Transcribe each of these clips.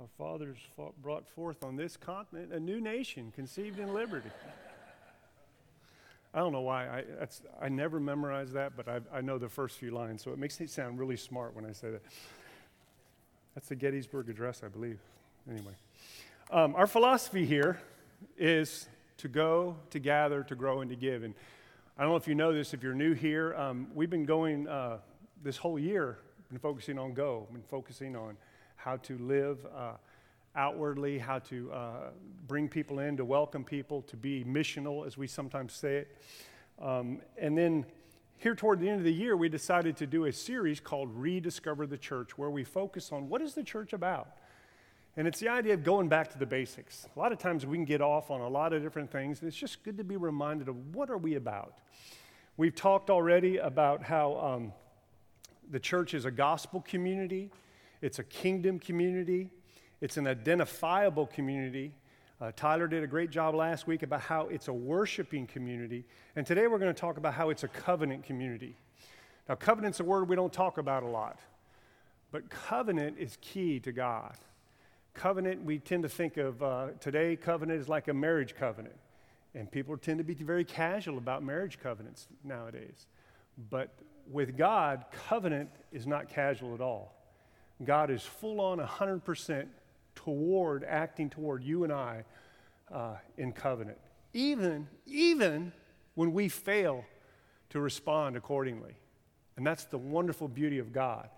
Our fathers fought, brought forth on this continent a new nation conceived in liberty. I don't know why. I, I never memorized that, but I, I know the first few lines, so it makes me sound really smart when I say that. That's the Gettysburg Address, I believe. Anyway, um, our philosophy here is to go, to gather, to grow, and to give. And I don't know if you know this, if you're new here, um, we've been going uh, this whole year, been focusing on go, been focusing on how to live uh, outwardly, how to uh, bring people in, to welcome people, to be missional, as we sometimes say it. Um, and then here toward the end of the year, we decided to do a series called Rediscover the Church, where we focus on what is the church about? And it's the idea of going back to the basics. A lot of times we can get off on a lot of different things, and it's just good to be reminded of what are we about. We've talked already about how um, the church is a gospel community, it's a kingdom community, it's an identifiable community. Uh, Tyler did a great job last week about how it's a worshiping community. And today we're going to talk about how it's a covenant community. Now, covenant's a word we don't talk about a lot, but covenant is key to God. Covenant, we tend to think of uh, today, covenant is like a marriage covenant. And people tend to be very casual about marriage covenants nowadays. But with God, covenant is not casual at all. God is full on 100% toward acting toward you and I uh, in covenant, even, even when we fail to respond accordingly. And that's the wonderful beauty of God.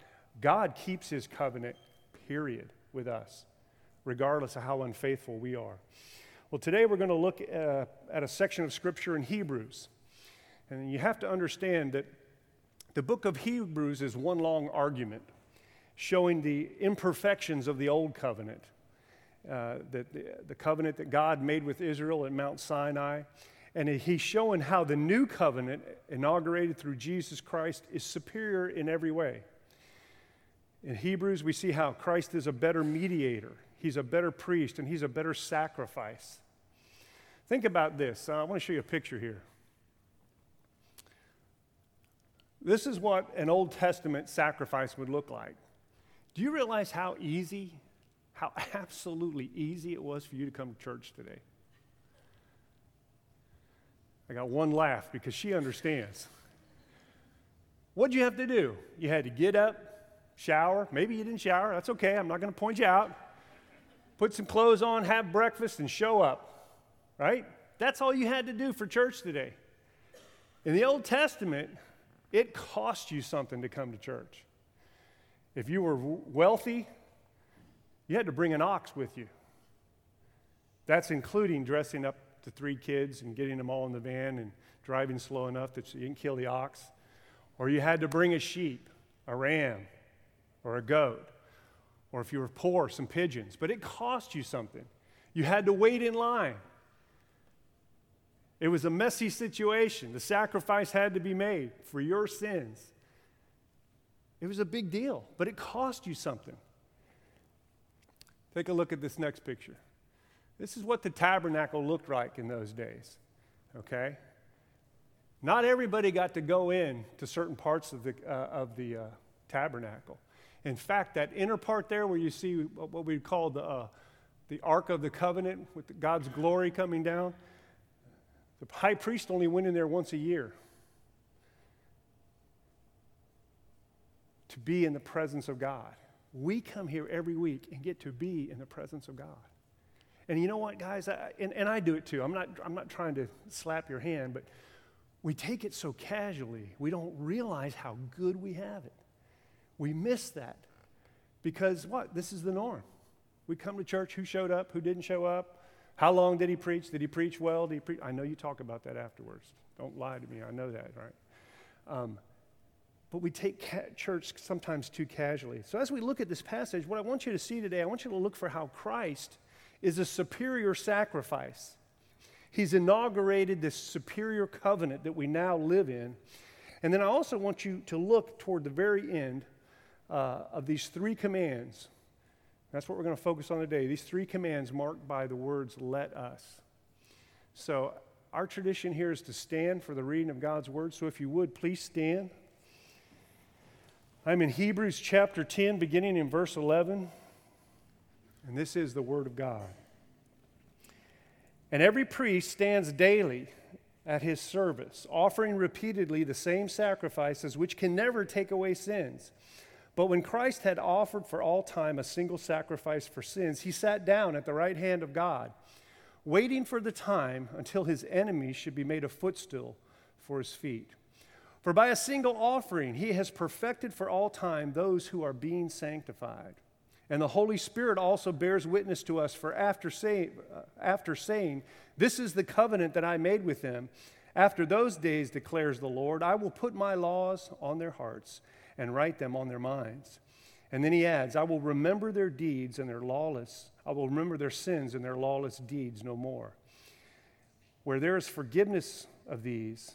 God keeps his covenant, period, with us, regardless of how unfaithful we are. Well, today we're going to look uh, at a section of scripture in Hebrews. And you have to understand that the book of Hebrews is one long argument showing the imperfections of the old covenant, uh, the, the, the covenant that God made with Israel at Mount Sinai. And he's showing how the new covenant, inaugurated through Jesus Christ, is superior in every way. In Hebrews, we see how Christ is a better mediator, he's a better priest, and he's a better sacrifice. Think about this. Uh, I want to show you a picture here. This is what an Old Testament sacrifice would look like. Do you realize how easy, how absolutely easy it was for you to come to church today? I got one laugh because she understands. What'd you have to do? You had to get up, shower. Maybe you didn't shower. That's okay. I'm not going to point you out. Put some clothes on, have breakfast, and show up. Right? That's all you had to do for church today. In the Old Testament, it cost you something to come to church. If you were wealthy, you had to bring an ox with you. That's including dressing up the three kids and getting them all in the van and driving slow enough that you didn't kill the ox. Or you had to bring a sheep, a ram, or a goat. Or if you were poor, some pigeons. But it cost you something. You had to wait in line. It was a messy situation. The sacrifice had to be made for your sins. It was a big deal, but it cost you something. Take a look at this next picture. This is what the tabernacle looked like in those days, okay? Not everybody got to go in to certain parts of the, uh, of the uh, tabernacle. In fact, that inner part there where you see what we call the, uh, the Ark of the Covenant with God's glory coming down, the high priest only went in there once a year. To be in the presence of God. We come here every week and get to be in the presence of God. And you know what, guys? I, and, and I do it too. I'm not, I'm not trying to slap your hand, but we take it so casually. We don't realize how good we have it. We miss that because what? This is the norm. We come to church. Who showed up? Who didn't show up? How long did he preach? Did he preach well? Did he preach? I know you talk about that afterwards. Don't lie to me. I know that, right? Um, but we take ca- church sometimes too casually. So, as we look at this passage, what I want you to see today, I want you to look for how Christ is a superior sacrifice. He's inaugurated this superior covenant that we now live in. And then I also want you to look toward the very end uh, of these three commands. That's what we're going to focus on today. These three commands marked by the words, let us. So, our tradition here is to stand for the reading of God's word. So, if you would, please stand. I'm in Hebrews chapter 10, beginning in verse 11, and this is the Word of God. And every priest stands daily at his service, offering repeatedly the same sacrifices which can never take away sins. But when Christ had offered for all time a single sacrifice for sins, he sat down at the right hand of God, waiting for the time until his enemies should be made a footstool for his feet. For by a single offering, he has perfected for all time those who are being sanctified. And the Holy Spirit also bears witness to us, for after, say, uh, after saying, This is the covenant that I made with them, after those days, declares the Lord, I will put my laws on their hearts and write them on their minds. And then he adds, I will remember their deeds and their lawless, I will remember their sins and their lawless deeds no more. Where there is forgiveness of these,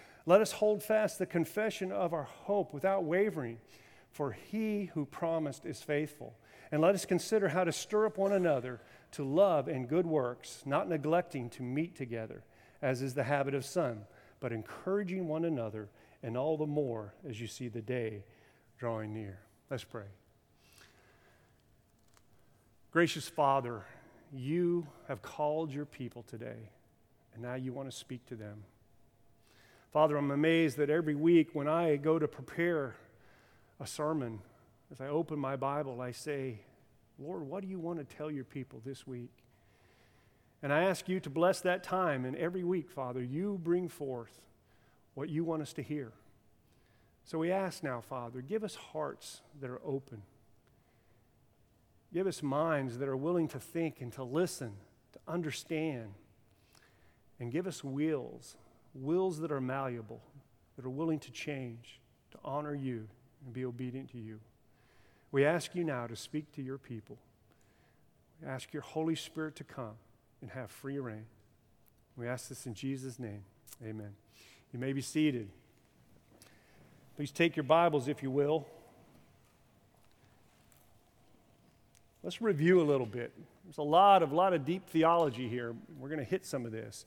Let us hold fast the confession of our hope without wavering, for he who promised is faithful. And let us consider how to stir up one another to love and good works, not neglecting to meet together, as is the habit of some, but encouraging one another, and all the more as you see the day drawing near. Let's pray. Gracious Father, you have called your people today, and now you want to speak to them. Father, I'm amazed that every week when I go to prepare a sermon, as I open my Bible, I say, Lord, what do you want to tell your people this week? And I ask you to bless that time. And every week, Father, you bring forth what you want us to hear. So we ask now, Father, give us hearts that are open. Give us minds that are willing to think and to listen, to understand. And give us wills wills that are malleable, that are willing to change, to honor you, and be obedient to you. We ask you now to speak to your people. We ask your Holy Spirit to come and have free rein. We ask this in Jesus' name. Amen. You may be seated. Please take your Bibles, if you will. Let's review a little bit. There's a lot of, lot of deep theology here. We're going to hit some of this.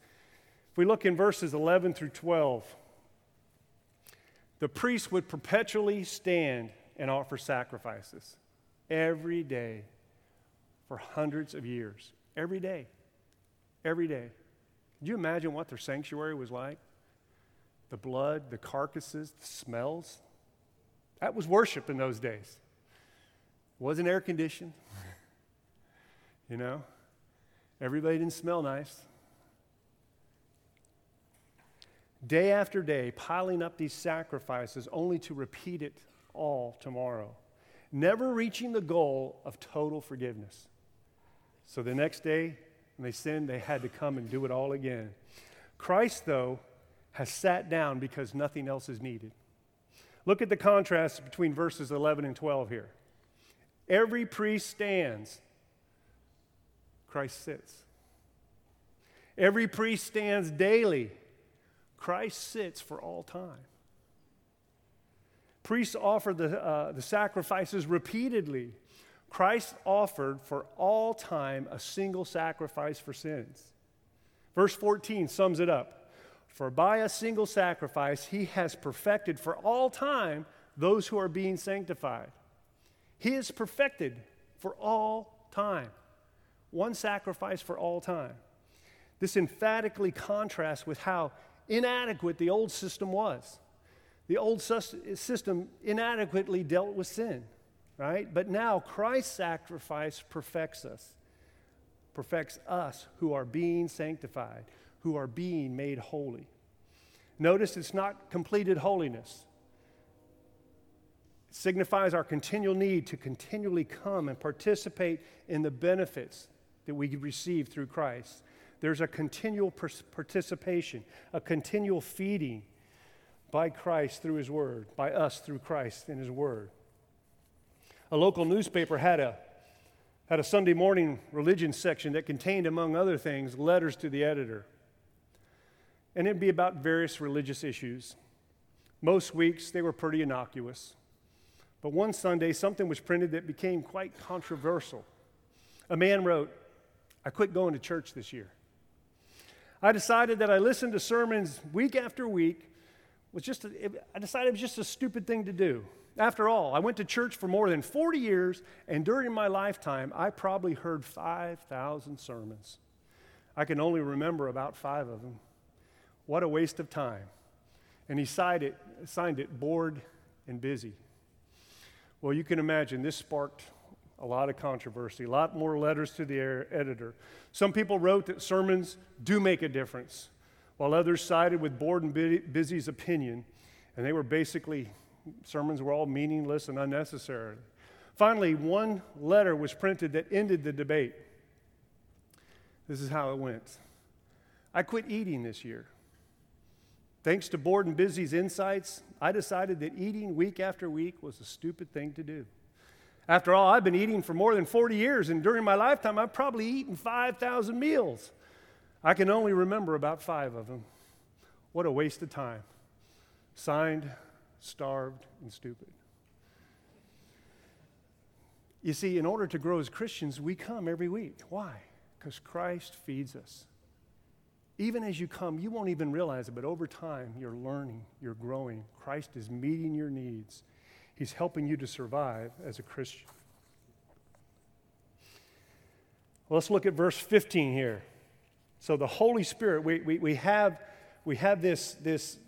If we look in verses 11 through 12, the priest would perpetually stand and offer sacrifices every day for hundreds of years. Every day. Every day. Can you imagine what their sanctuary was like? The blood, the carcasses, the smells. That was worship in those days. It wasn't air conditioned. you know? Everybody didn't smell nice. Day after day, piling up these sacrifices only to repeat it all tomorrow, never reaching the goal of total forgiveness. So the next day, when they sinned, they had to come and do it all again. Christ, though, has sat down because nothing else is needed. Look at the contrast between verses 11 and 12 here. Every priest stands, Christ sits. Every priest stands daily, Christ sits for all time. Priests offer the, uh, the sacrifices repeatedly. Christ offered for all time a single sacrifice for sins. Verse 14 sums it up. For by a single sacrifice, he has perfected for all time those who are being sanctified. He is perfected for all time. One sacrifice for all time. This emphatically contrasts with how inadequate the old system was. The old system inadequately dealt with sin, right? But now Christ's sacrifice perfects us, perfects us who are being sanctified, who are being made holy. Notice it's not completed holiness. It signifies our continual need to continually come and participate in the benefits that we receive through Christ. There's a continual participation, a continual feeding by Christ through His Word, by us through Christ in His Word. a local newspaper had a, had a Sunday morning religion section that contained, among other things, letters to the editor. And it'd be about various religious issues. Most weeks, they were pretty innocuous. But one Sunday, something was printed that became quite controversial. A man wrote, I quit going to church this year. I decided that I listened to sermons week after week was just, I decided it was just a stupid thing to do. After all, I went to church for more than 40 years, and during my lifetime, I probably heard 5,000 sermons. I can only remember about five of them. What a waste of time. And he signed it, signed it bored and busy. Well, you can imagine this sparked a lot of controversy, a lot more letters to the editor. Some people wrote that sermons do make a difference while others sided with Bored and Busy's opinion, and they were basically, sermons were all meaningless and unnecessary. Finally, one letter was printed that ended the debate. This is how it went I quit eating this year. Thanks to Bored and Busy's insights, I decided that eating week after week was a stupid thing to do. After all, I've been eating for more than 40 years, and during my lifetime, I've probably eaten 5,000 meals. I can only remember about five of them. What a waste of time. Signed, starved, and stupid. You see, in order to grow as Christians, we come every week. Why? Because Christ feeds us. Even as you come, you won't even realize it, but over time, you're learning, you're growing. Christ is meeting your needs, He's helping you to survive as a Christian. Let's look at verse 15 here. So the Holy Spirit, we, we, we have, we have this, this,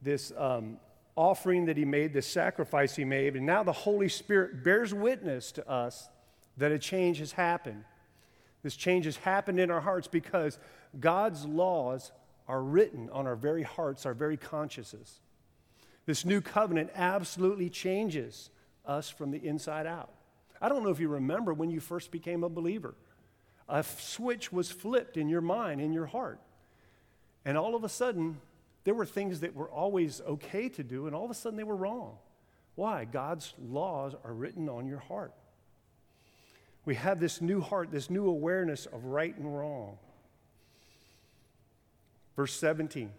this um, offering that he made, this sacrifice he made, and now the Holy Spirit bears witness to us that a change has happened. This change has happened in our hearts because God's laws are written on our very hearts, our very consciences. This new covenant absolutely changes us from the inside out. I don't know if you remember when you first became a believer a switch was flipped in your mind, in your heart. And all of a sudden, there were things that were always okay to do, and all of a sudden they were wrong. Why? God's laws are written on your heart. We have this new heart, this new awareness of right and wrong. Verse 17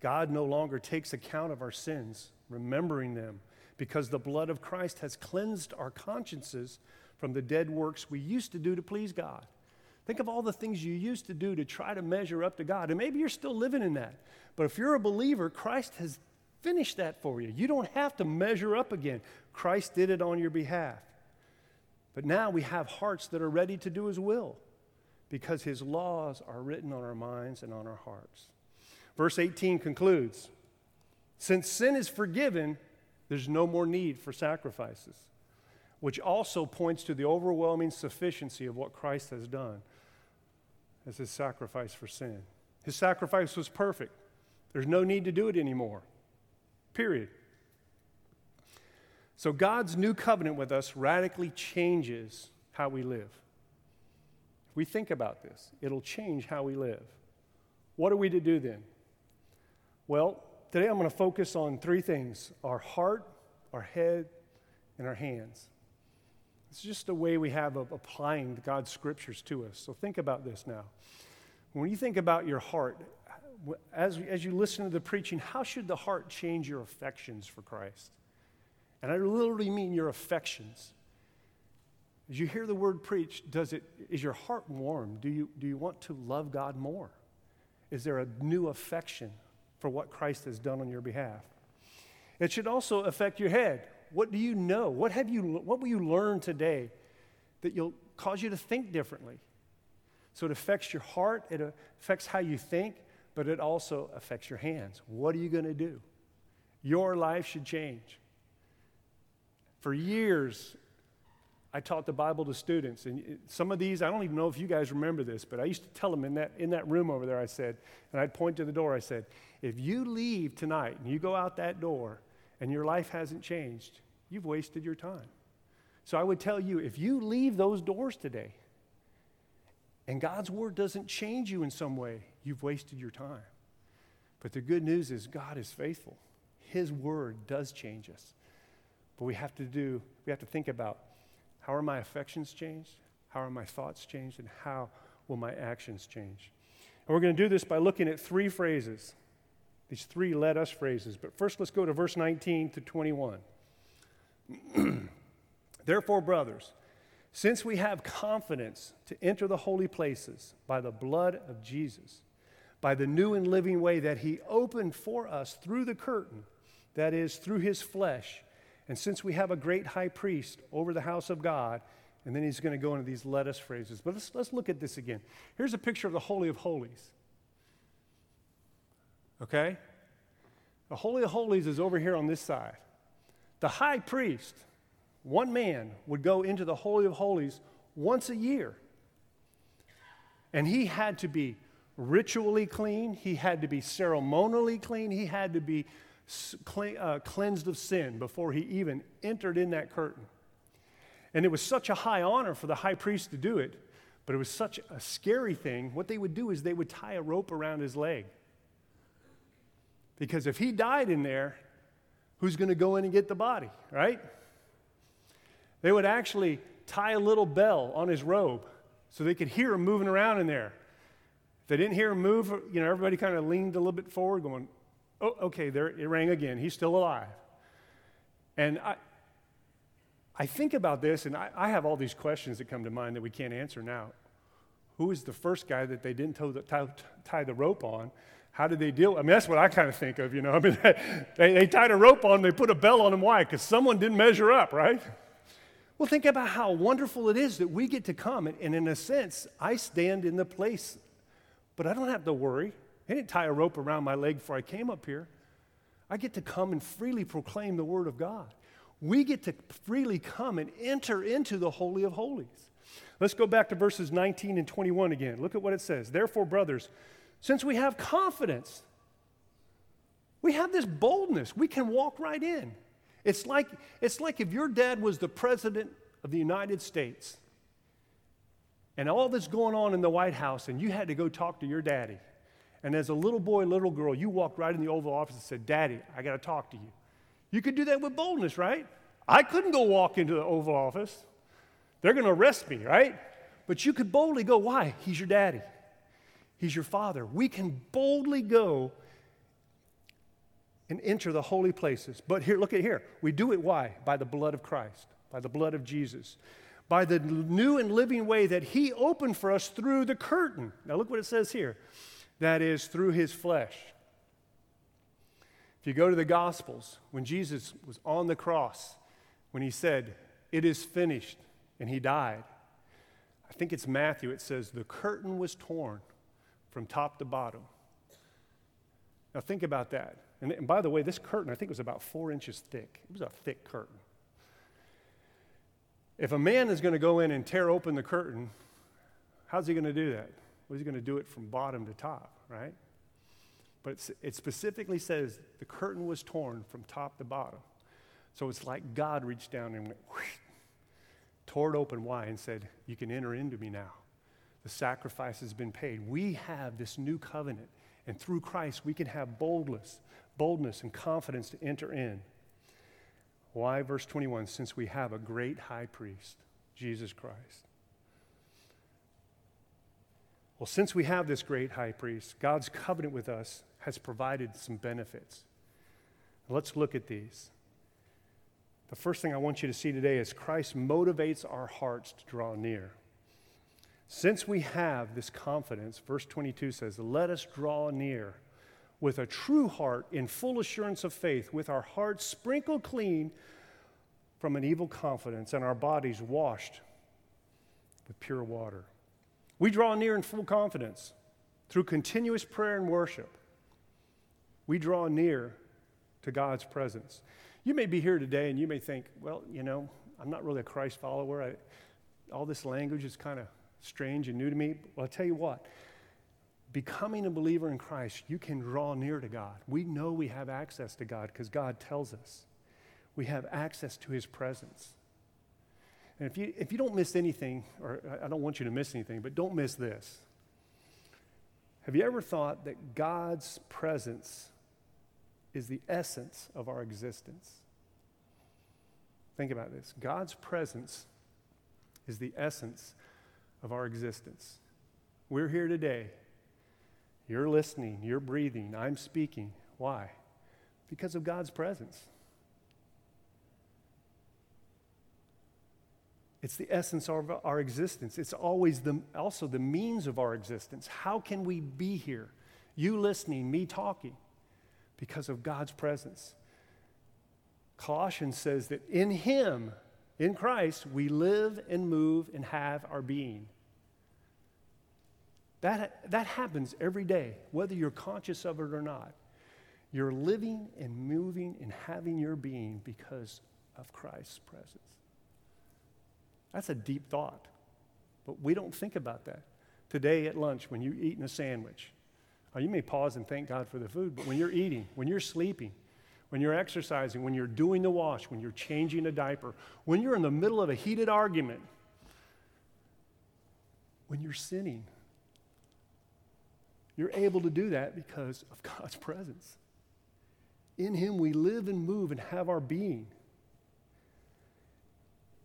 God no longer takes account of our sins, remembering them, because the blood of Christ has cleansed our consciences from the dead works we used to do to please God. Think of all the things you used to do to try to measure up to God. And maybe you're still living in that. But if you're a believer, Christ has finished that for you. You don't have to measure up again. Christ did it on your behalf. But now we have hearts that are ready to do His will because His laws are written on our minds and on our hearts. Verse 18 concludes Since sin is forgiven, there's no more need for sacrifices which also points to the overwhelming sufficiency of what Christ has done as his sacrifice for sin. His sacrifice was perfect. There's no need to do it anymore. Period. So God's new covenant with us radically changes how we live. If we think about this, it'll change how we live. What are we to do then? Well, today I'm going to focus on three things our heart, our head, and our hands. It's just a way we have of applying God's scriptures to us. So think about this now. When you think about your heart, as, as you listen to the preaching, how should the heart change your affections for Christ? And I literally mean your affections. As you hear the word preached, does it, is your heart warm? Do you, do you want to love God more? Is there a new affection for what Christ has done on your behalf? It should also affect your head. What do you know? What, have you, what will you learn today that will cause you to think differently? So it affects your heart, it affects how you think, but it also affects your hands. What are you going to do? Your life should change. For years, I taught the Bible to students, and some of these, I don't even know if you guys remember this, but I used to tell them in that, in that room over there, I said, and I'd point to the door, I said, if you leave tonight and you go out that door and your life hasn't changed, you've wasted your time. So I would tell you if you leave those doors today and God's word doesn't change you in some way, you've wasted your time. But the good news is God is faithful. His word does change us. But we have to do, we have to think about how are my affections changed? How are my thoughts changed? And how will my actions change? And we're going to do this by looking at three phrases, these three let us phrases. But first, let's go to verse 19 to 21. Therefore, brothers, since we have confidence to enter the holy places by the blood of Jesus, by the new and living way that he opened for us through the curtain, that is, through his flesh, and since we have a great high priest over the house of God, and then he's going to go into these let us phrases. But let's, let's look at this again. Here's a picture of the Holy of Holies. Okay? The Holy of Holies is over here on this side. The high priest, one man, would go into the Holy of Holies once a year. And he had to be ritually clean, he had to be ceremonially clean, he had to be uh, cleansed of sin before he even entered in that curtain. And it was such a high honor for the high priest to do it, but it was such a scary thing. What they would do is they would tie a rope around his leg. Because if he died in there, who's going to go in and get the body, right? They would actually tie a little bell on his robe so they could hear him moving around in there. If they didn't hear him move, you know, everybody kind of leaned a little bit forward, going, Oh, okay, there it rang again. He's still alive. And I, I think about this, and I, I have all these questions that come to mind that we can't answer now. Who is the first guy that they didn't tie, the rope on? How did they deal? I mean, that's what I kind of think of, you know. I mean, they, they tied a rope on, them, they put a bell on them. Why? Because someone didn't measure up, right? Well, think about how wonderful it is that we get to come, and, and in a sense, I stand in the place, but I don't have to worry. They didn't tie a rope around my leg before I came up here. I get to come and freely proclaim the Word of God. We get to freely come and enter into the Holy of Holies. Let's go back to verses 19 and 21 again. Look at what it says. Therefore, brothers, since we have confidence, we have this boldness, we can walk right in. It's like, it's like if your dad was the president of the United States and all that's going on in the White House, and you had to go talk to your daddy. And as a little boy, little girl, you walked right in the Oval Office and said, Daddy, I got to talk to you. You could do that with boldness, right? I couldn't go walk into the Oval Office. They're going to arrest me, right? But you could boldly go. Why? He's your daddy, He's your father. We can boldly go and enter the holy places. But here, look at here. We do it why? By the blood of Christ, by the blood of Jesus, by the new and living way that He opened for us through the curtain. Now, look what it says here that is, through his flesh. If you go to the Gospels, when Jesus was on the cross, when he said, It is finished, and he died, I think it's Matthew, it says, The curtain was torn from top to bottom. Now think about that. And, and by the way, this curtain, I think, was about four inches thick. It was a thick curtain. If a man is going to go in and tear open the curtain, how's he going to do that? Well, he's going to do it from bottom to top, right? But it specifically says the curtain was torn from top to bottom. So it's like God reached down and went, whoosh, tore it open wide and said, You can enter into me now. The sacrifice has been paid. We have this new covenant, and through Christ we can have boldness, boldness and confidence to enter in. Why? Verse 21 Since we have a great high priest, Jesus Christ. Well, since we have this great high priest, God's covenant with us has provided some benefits. Let's look at these. The first thing I want you to see today is Christ motivates our hearts to draw near. Since we have this confidence, verse 22 says, Let us draw near with a true heart in full assurance of faith, with our hearts sprinkled clean from an evil confidence and our bodies washed with pure water. We draw near in full confidence through continuous prayer and worship. We draw near to God's presence. You may be here today and you may think, well, you know, I'm not really a Christ follower. I, all this language is kind of strange and new to me. Well, I'll tell you what, becoming a believer in Christ, you can draw near to God. We know we have access to God because God tells us we have access to His presence. And if you, if you don't miss anything, or I don't want you to miss anything, but don't miss this. Have you ever thought that God's presence is the essence of our existence? Think about this God's presence is the essence of our existence. We're here today. You're listening, you're breathing, I'm speaking. Why? Because of God's presence. It's the essence of our existence. It's always the, also the means of our existence. How can we be here? You listening, me talking, because of God's presence. Colossians says that in Him, in Christ, we live and move and have our being. That, that happens every day, whether you're conscious of it or not. You're living and moving and having your being because of Christ's presence. That's a deep thought, but we don't think about that. Today at lunch, when you're eating a sandwich, oh, you may pause and thank God for the food, but when you're eating, when you're sleeping, when you're exercising, when you're doing the wash, when you're changing a diaper, when you're in the middle of a heated argument, when you're sinning, you're able to do that because of God's presence. In Him we live and move and have our being.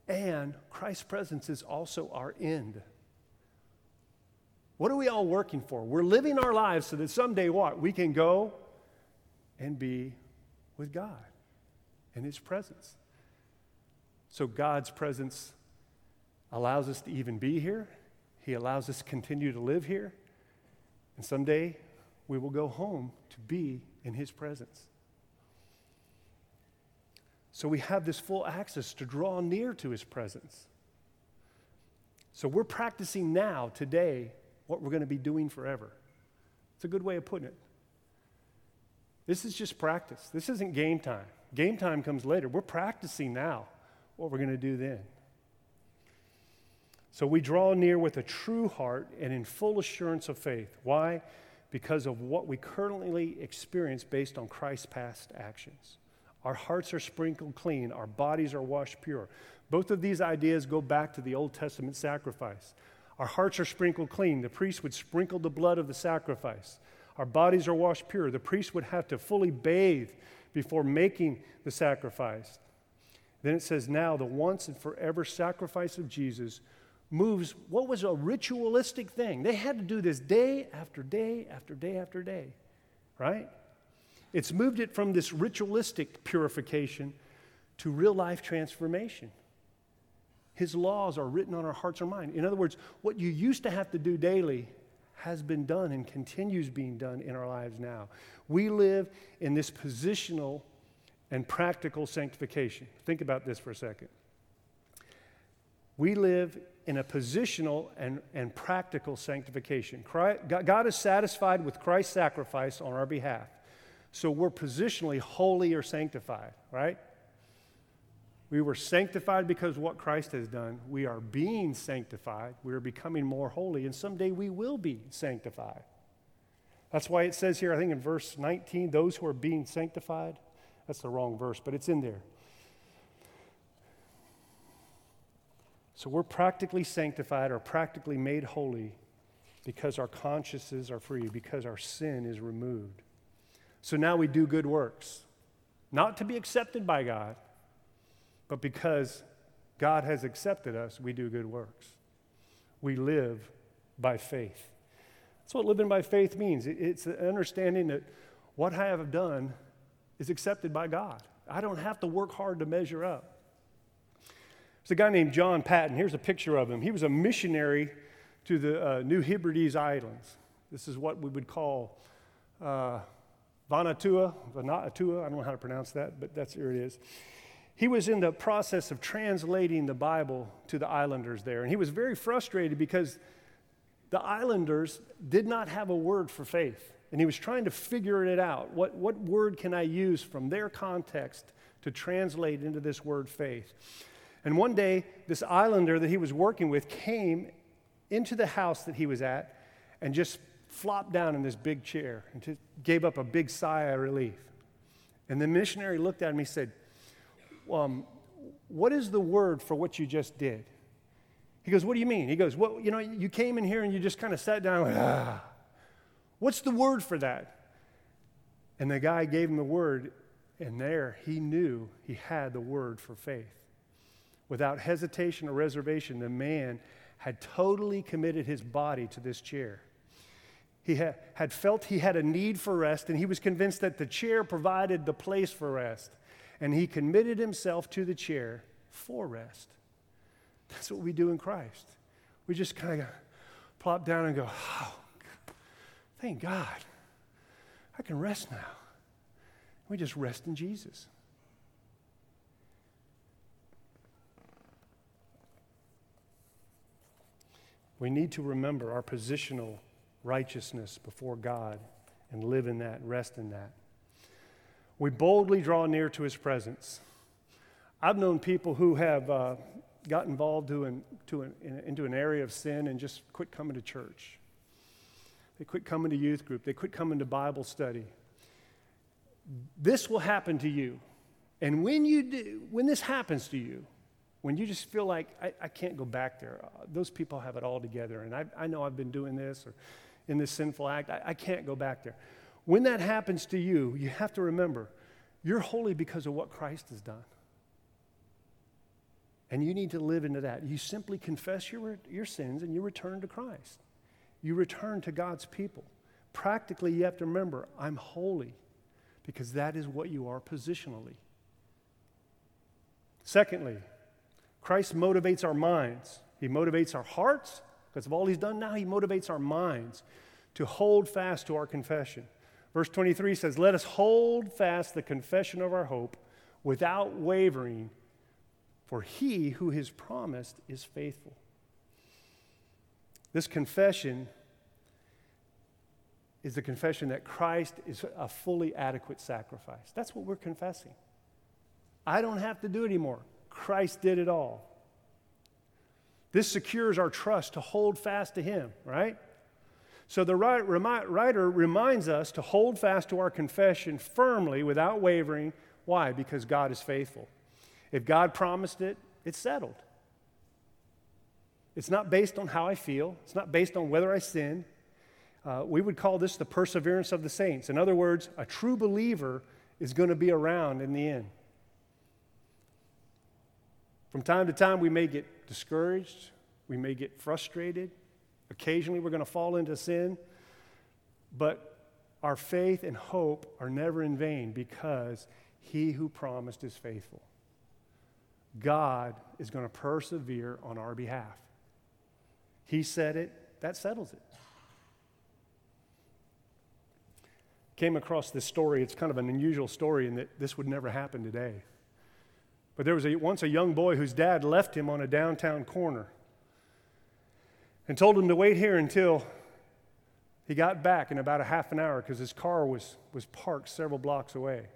And Christ's presence is also our end. What are we all working for? We're living our lives so that someday what? We can go and be with God in His presence. So God's presence allows us to even be here. He allows us to continue to live here. And someday we will go home to be in His presence. So we have this full access to draw near to his presence. So we're practicing now, today, what we're going to be doing forever. It's a good way of putting it. This is just practice. This isn't game time. Game time comes later. We're practicing now what we're going to do then. So we draw near with a true heart and in full assurance of faith. Why? Because of what we currently experience based on Christ's past actions. Our hearts are sprinkled clean, our bodies are washed pure. Both of these ideas go back to the Old Testament sacrifice. Our hearts are sprinkled clean. The priest would sprinkle the blood of the sacrifice. Our bodies are washed pure. The priest would have to fully bathe before making the sacrifice. Then it says, Now the once and forever sacrifice of Jesus moves what was a ritualistic thing. They had to do this day after day after day after day, right? It's moved it from this ritualistic purification to real life transformation. His laws are written on our hearts or mind. In other words, what you used to have to do daily has been done and continues being done in our lives now. We live in this positional and practical sanctification. Think about this for a second. We live in a positional and, and practical sanctification. Christ, God is satisfied with Christ's sacrifice on our behalf. So we're positionally holy or sanctified, right? We were sanctified because what Christ has done. We are being sanctified. We are becoming more holy, and someday we will be sanctified. That's why it says here, I think in verse 19, those who are being sanctified. That's the wrong verse, but it's in there. So we're practically sanctified or practically made holy because our consciences are free, because our sin is removed. So now we do good works, not to be accepted by God, but because God has accepted us, we do good works. We live by faith. That's what living by faith means. It's the understanding that what I have done is accepted by God. I don't have to work hard to measure up. There's a guy named John Paton. Here's a picture of him. He was a missionary to the uh, New Hebrides Islands. This is what we would call uh, Vanuatu, Vanuatu, I don't know how to pronounce that, but that's here it is. He was in the process of translating the Bible to the islanders there, and he was very frustrated because the islanders did not have a word for faith. And he was trying to figure it out. What, what word can I use from their context to translate into this word faith? And one day, this islander that he was working with came into the house that he was at and just flopped down in this big chair and just gave up a big sigh of relief. And the missionary looked at him. He said, um, What is the word for what you just did? He goes, What do you mean? He goes, Well, you know, you came in here and you just kind of sat down. And, ah. What's the word for that? And the guy gave him the word, and there he knew he had the word for faith. without hesitation or reservation, the man had totally committed his body to this chair. He ha- had felt he had a need for rest, and he was convinced that the chair provided the place for rest. And he committed himself to the chair for rest. That's what we do in Christ. We just kind of plop down and go, oh, thank God. I can rest now. We just rest in Jesus. We need to remember our positional righteousness before God and live in that, rest in that. We boldly draw near to his presence. I've known people who have uh, got involved an, in, into an area of sin and just quit coming to church. They quit coming to youth group. They quit coming to Bible study. This will happen to you. And when, you do, when this happens to you, when you just feel like, I, I can't go back there, uh, those people have it all together. And I, I know I've been doing this or in this sinful act. I, I can't go back there. When that happens to you, you have to remember you're holy because of what Christ has done. And you need to live into that. You simply confess your, your sins and you return to Christ. You return to God's people. Practically, you have to remember, I'm holy because that is what you are positionally. Secondly, Christ motivates our minds. He motivates our hearts because of all he's done now. He motivates our minds to hold fast to our confession. Verse 23 says, Let us hold fast the confession of our hope without wavering, for he who has promised is faithful. This confession is the confession that Christ is a fully adequate sacrifice. That's what we're confessing. I don't have to do it anymore. Christ did it all. This secures our trust to hold fast to Him, right? So the writer reminds us to hold fast to our confession firmly without wavering. Why? Because God is faithful. If God promised it, it's settled. It's not based on how I feel, it's not based on whether I sin, uh, we would call this the perseverance of the saints. In other words, a true believer is going to be around in the end. From time to time, we may get discouraged, we may get frustrated. Occasionally, we're going to fall into sin. But our faith and hope are never in vain because he who promised is faithful. God is going to persevere on our behalf. He said it, that settles it. came across this story. It's kind of an unusual story in that this would never happen today. But there was a, once a young boy whose dad left him on a downtown corner and told him to wait here until he got back in about a half an hour because his car was, was parked several blocks away.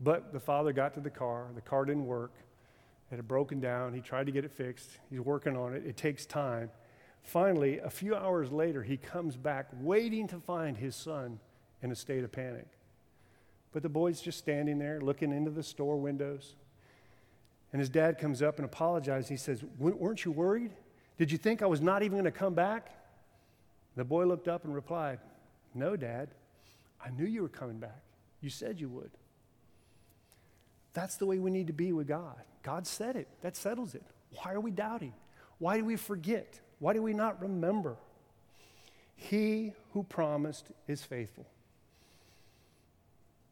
But the father got to the car, the car didn't work, it had broken down. He tried to get it fixed, he's working on it, it takes time. Finally, a few hours later, he comes back waiting to find his son in a state of panic. But the boy's just standing there looking into the store windows. And his dad comes up and apologizes. He says, Weren't you worried? Did you think I was not even going to come back? The boy looked up and replied, No, Dad. I knew you were coming back. You said you would. That's the way we need to be with God. God said it, that settles it. Why are we doubting? Why do we forget? Why do we not remember? He who promised is faithful.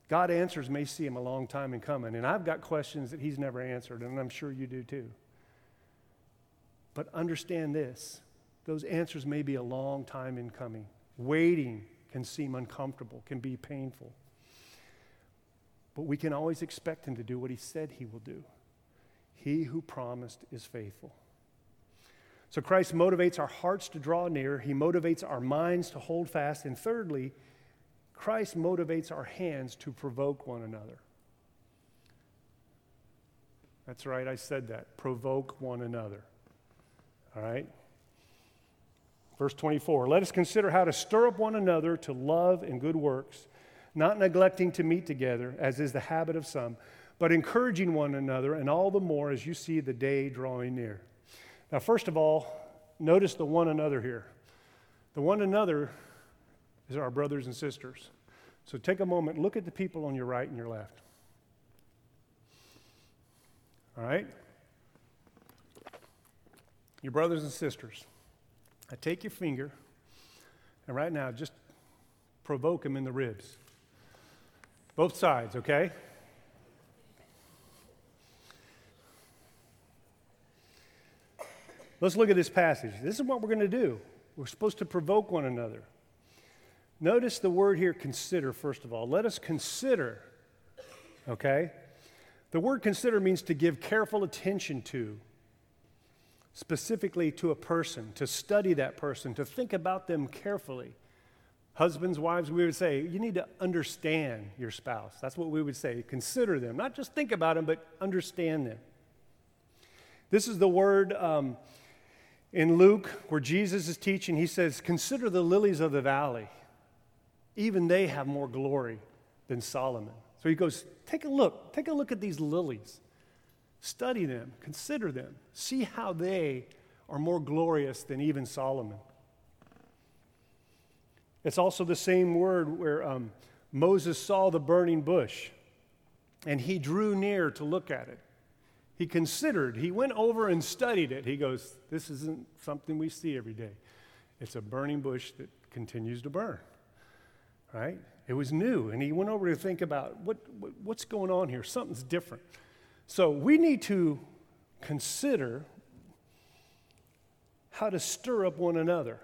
God answers may seem a long time in coming, and I've got questions that He's never answered, and I'm sure you do too. But understand this those answers may be a long time in coming. Waiting can seem uncomfortable, can be painful. But we can always expect Him to do what He said He will do. He who promised is faithful. So Christ motivates our hearts to draw near, He motivates our minds to hold fast, and thirdly, Christ motivates our hands to provoke one another. That's right, I said that. Provoke one another. All right? Verse 24 Let us consider how to stir up one another to love and good works, not neglecting to meet together, as is the habit of some, but encouraging one another, and all the more as you see the day drawing near. Now, first of all, notice the one another here. The one another is our brothers and sisters. So take a moment, look at the people on your right and your left. All right? Your brothers and sisters, I take your finger, and right now just provoke them in the ribs. Both sides, okay? Let's look at this passage. This is what we're going to do. We're supposed to provoke one another. Notice the word here, consider, first of all. Let us consider, okay? The word consider means to give careful attention to, specifically to a person, to study that person, to think about them carefully. Husbands, wives, we would say, you need to understand your spouse. That's what we would say. Consider them. Not just think about them, but understand them. This is the word um, in Luke, where Jesus is teaching, he says, Consider the lilies of the valley. Even they have more glory than Solomon. So he goes, Take a look. Take a look at these lilies. Study them. Consider them. See how they are more glorious than even Solomon. It's also the same word where um, Moses saw the burning bush and he drew near to look at it. He considered, he went over and studied it. He goes, This isn't something we see every day. It's a burning bush that continues to burn. Right? It was new. And he went over to think about what, what, what's going on here. Something's different. So we need to consider how to stir up one another.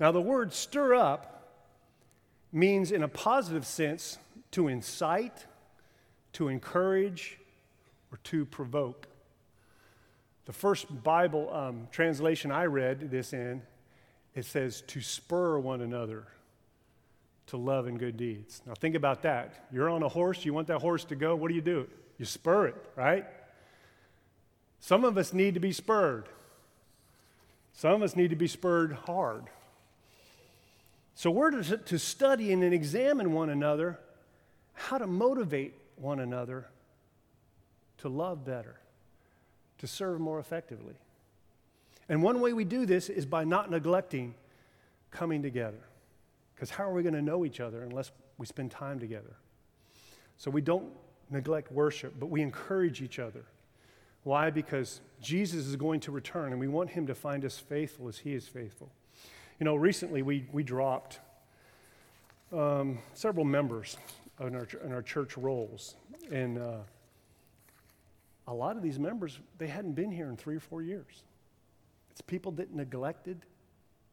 Now, the word stir up means, in a positive sense, to incite, to encourage, or to provoke. The first Bible um, translation I read this in, it says to spur one another to love and good deeds. Now think about that. You're on a horse, you want that horse to go, what do you do? You spur it, right? Some of us need to be spurred. Some of us need to be spurred hard. So we're to, study and examine one another, how to motivate one another to love better, to serve more effectively. And one way we do this is by not neglecting coming together. Because how are we going to know each other unless we spend time together? So we don't neglect worship, but we encourage each other. Why? Because Jesus is going to return and we want him to find us faithful as he is faithful. You know, recently we, we dropped um, several members in our, in our church rolls. And uh, a lot of these members, they hadn't been here in three or four years. It's people that neglected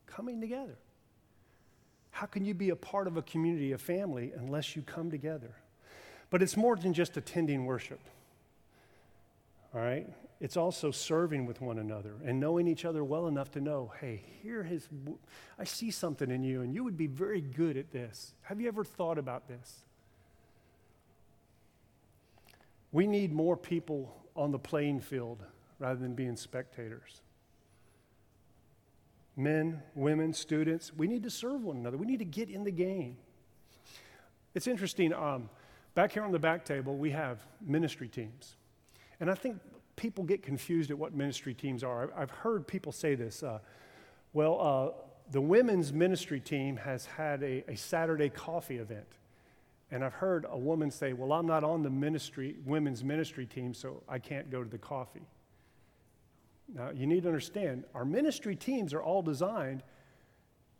coming together. How can you be a part of a community, a family, unless you come together? But it's more than just attending worship. All right? It's also serving with one another and knowing each other well enough to know, hey, here is, I see something in you and you would be very good at this. Have you ever thought about this? We need more people on the playing field rather than being spectators. Men, women, students, we need to serve one another. We need to get in the game. It's interesting. Um, back here on the back table, we have ministry teams. And I think people get confused at what ministry teams are. I've heard people say this. Uh, well, uh, the women's ministry team has had a, a Saturday coffee event. And I've heard a woman say, Well, I'm not on the ministry, women's ministry team, so I can't go to the coffee. Now, you need to understand, our ministry teams are all designed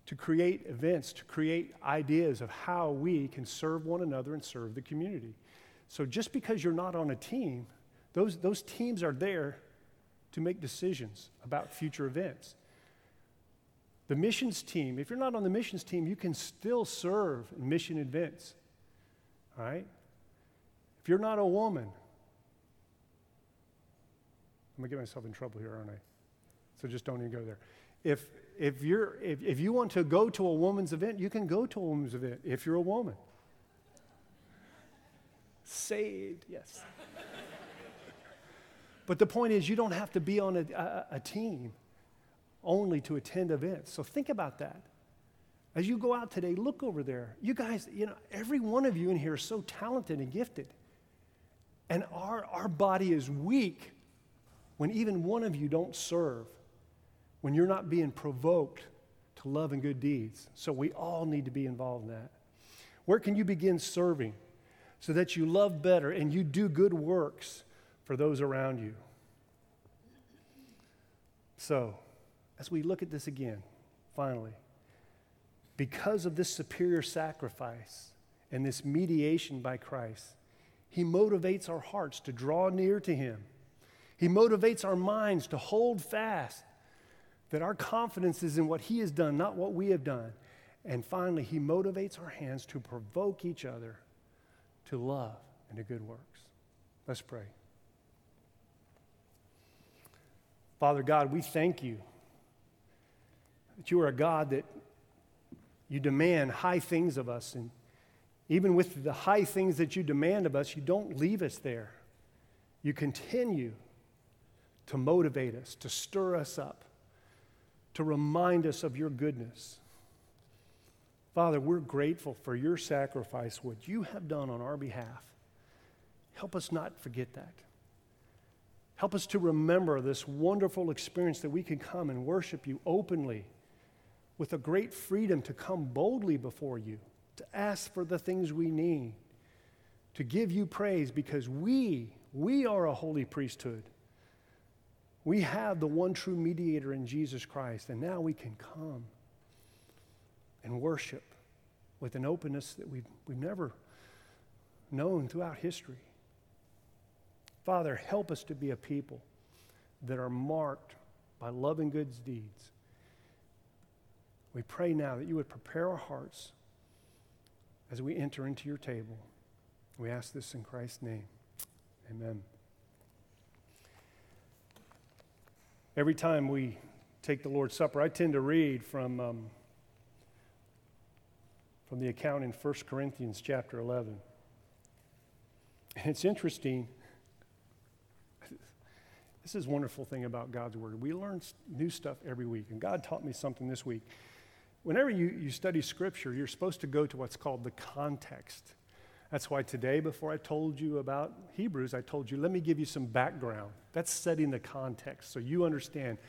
to create events, to create ideas of how we can serve one another and serve the community. So just because you're not on a team, those, those teams are there to make decisions about future events. The missions team, if you're not on the missions team, you can still serve in mission events. All right? If you're not a woman, I'm going to get myself in trouble here, aren't I? So just don't even go there. If, if, you're, if, if you want to go to a woman's event, you can go to a woman's event if you're a woman. Saved, yes. but the point is, you don't have to be on a, a, a team only to attend events. So think about that. As you go out today, look over there. You guys, you know, every one of you in here is so talented and gifted. And our, our body is weak when even one of you don't serve, when you're not being provoked to love and good deeds. So we all need to be involved in that. Where can you begin serving so that you love better and you do good works for those around you? So, as we look at this again, finally, because of this superior sacrifice and this mediation by Christ, He motivates our hearts to draw near to Him. He motivates our minds to hold fast that our confidence is in what He has done, not what we have done. And finally, He motivates our hands to provoke each other to love and to good works. Let's pray. Father God, we thank you that you are a God that you demand high things of us. And even with the high things that you demand of us, you don't leave us there. You continue to motivate us, to stir us up, to remind us of your goodness. Father, we're grateful for your sacrifice, what you have done on our behalf. Help us not forget that. Help us to remember this wonderful experience that we can come and worship you openly with a great freedom to come boldly before you, to ask for the things we need, to give you praise because we, we are a holy priesthood. We have the one true mediator in Jesus Christ, and now we can come and worship with an openness that we've, we've never known throughout history. Father, help us to be a people that are marked by love and good deeds we pray now that you would prepare our hearts as we enter into your table. We ask this in Christ's name. Amen. Every time we take the Lord's Supper, I tend to read from, um, from the account in 1 Corinthians chapter 11. And it's interesting. This is wonderful thing about God's Word. We learn new stuff every week. And God taught me something this week whenever you, you study Scripture, you're supposed to go to what's called the context. That's why today, before I told you about Hebrews, I told you, let me give you some background. That's setting the context so you understand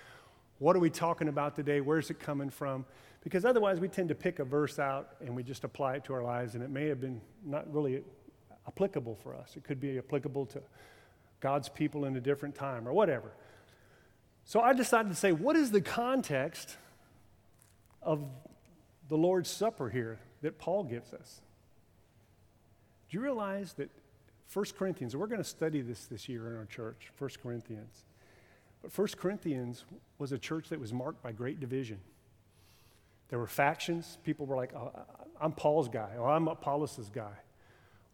what are we talking about today? Where's it coming from? Because otherwise, we tend to pick a verse out and we just apply it to our lives, and it may have been not really applicable for us. It could be applicable to God's people in a different time or whatever. So I decided to say, what is the context of the Lord's Supper here that Paul gives us. Do you realize that 1 Corinthians, we're going to study this this year in our church, 1 Corinthians. But 1 Corinthians was a church that was marked by great division. There were factions. People were like, oh, I'm Paul's guy, or I'm Apollos' guy.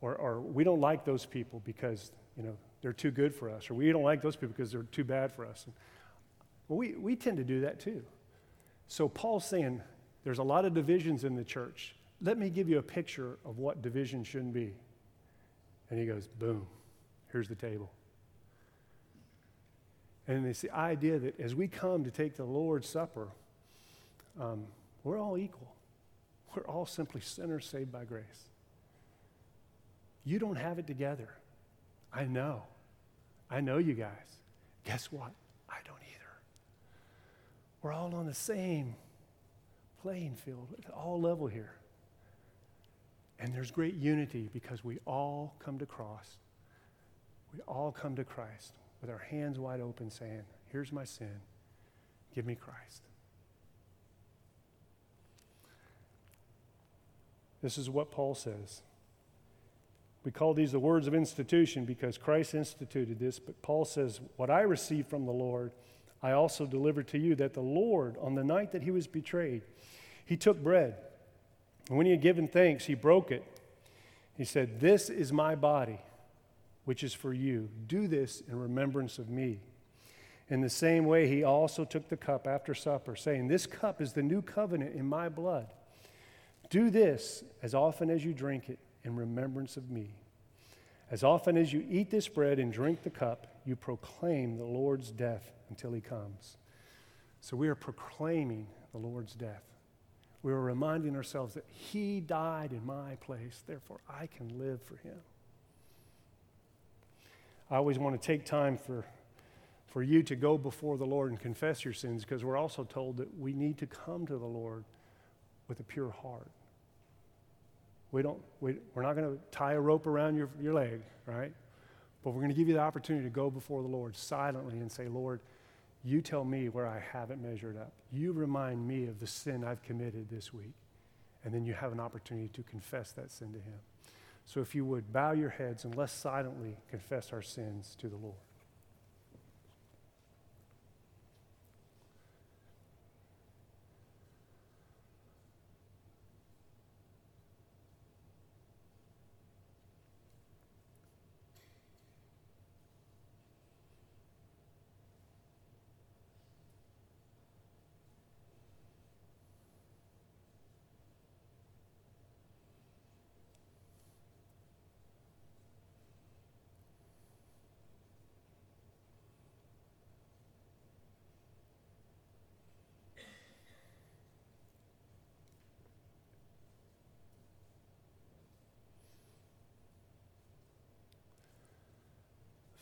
Or, or we don't like those people because, you know, they're too good for us. Or we don't like those people because they're too bad for us. well, we, we tend to do that too. So Paul's saying, there's a lot of divisions in the church. Let me give you a picture of what division shouldn't be. And he goes, boom, here's the table. And it's the idea that as we come to take the Lord's Supper, um, we're all equal. We're all simply sinners saved by grace. You don't have it together. I know. I know you guys. Guess what? I don't either. We're all on the same playing field at all level here. And there's great unity because we all come to cross. We all come to Christ with our hands wide open saying, Here's my sin. Give me Christ. This is what Paul says. We call these the words of institution because Christ instituted this, but Paul says, What I received from the Lord, I also delivered to you that the Lord, on the night that he was betrayed, he took bread, and when he had given thanks, he broke it. He said, This is my body, which is for you. Do this in remembrance of me. In the same way, he also took the cup after supper, saying, This cup is the new covenant in my blood. Do this as often as you drink it in remembrance of me. As often as you eat this bread and drink the cup, you proclaim the Lord's death until he comes. So we are proclaiming the Lord's death we were reminding ourselves that He died in my place, therefore I can live for Him. I always want to take time for, for you to go before the Lord and confess your sins because we're also told that we need to come to the Lord with a pure heart. We don't, we, we're not going to tie a rope around your, your leg, right? But we're going to give you the opportunity to go before the Lord silently and say, Lord, You tell me where I haven't measured up. You remind me of the sin I've committed this week. And then you have an opportunity to confess that sin to Him. So if you would bow your heads and let's silently confess our sins to the Lord.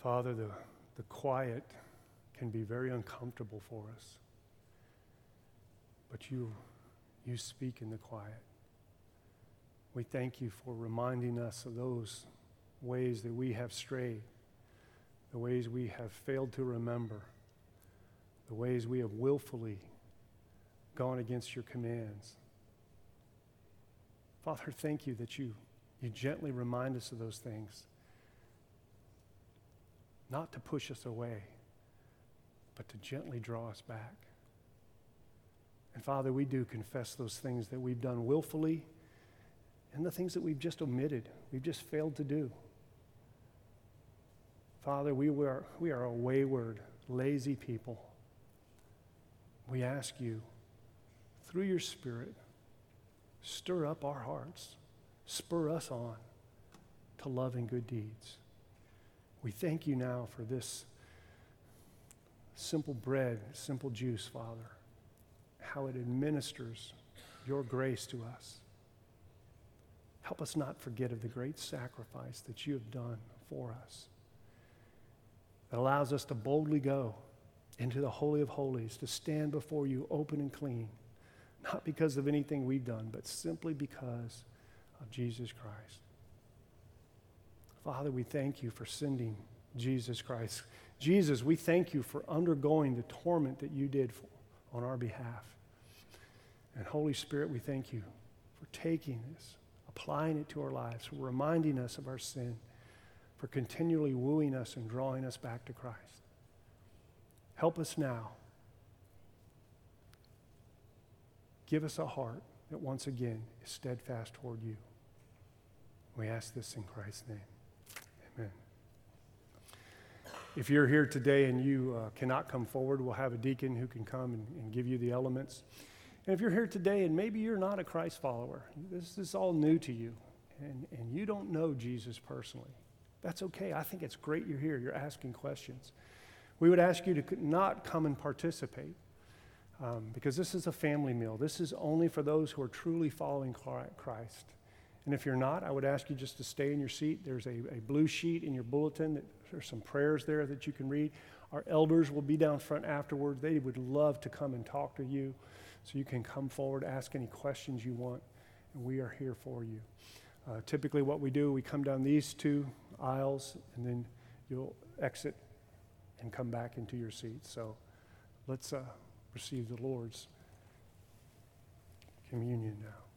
Father, the, the quiet can be very uncomfortable for us. But you, you speak in the quiet. We thank you for reminding us of those ways that we have strayed, the ways we have failed to remember, the ways we have willfully gone against your commands. Father, thank you that you, you gently remind us of those things not to push us away, but to gently draw us back. And Father, we do confess those things that we've done willfully and the things that we've just omitted, we've just failed to do. Father, we are, we are a wayward, lazy people. We ask you, through your Spirit, stir up our hearts, spur us on to love and good deeds. We thank you now for this simple bread, simple juice, Father, how it administers your grace to us. Help us not forget of the great sacrifice that you have done for us that allows us to boldly go into the Holy of Holies, to stand before you open and clean, not because of anything we've done, but simply because of Jesus Christ. Father, we thank you for sending Jesus Christ. Jesus, we thank you for undergoing the torment that you did for, on our behalf. And Holy Spirit, we thank you for taking this, applying it to our lives, for reminding us of our sin, for continually wooing us and drawing us back to Christ. Help us now. Give us a heart that once again is steadfast toward you. We ask this in Christ's name. Amen. If you're here today and you uh, cannot come forward, we'll have a deacon who can come and, and, give you the elements. And if you're here today and maybe you're not a Christ follower, this is all new to you, and, and you don't know Jesus personally, that's okay. I think it's great you're here. You're asking questions. We would ask you to not come and participate um, because this is a family meal. This is only for those who are truly following Christ. And if you're not, I would ask you just to stay in your seat. There's a, a blue sheet in your bulletin. That, there's some prayers there that you can read. Our elders will be down front afterwards. They would love to come and talk to you. So you can come forward, ask any questions you want, and we are here for you. Uh, typically, what we do, we come down these two aisles, and then you'll exit and come back into your seat. So let's uh, receive the Lord's communion now.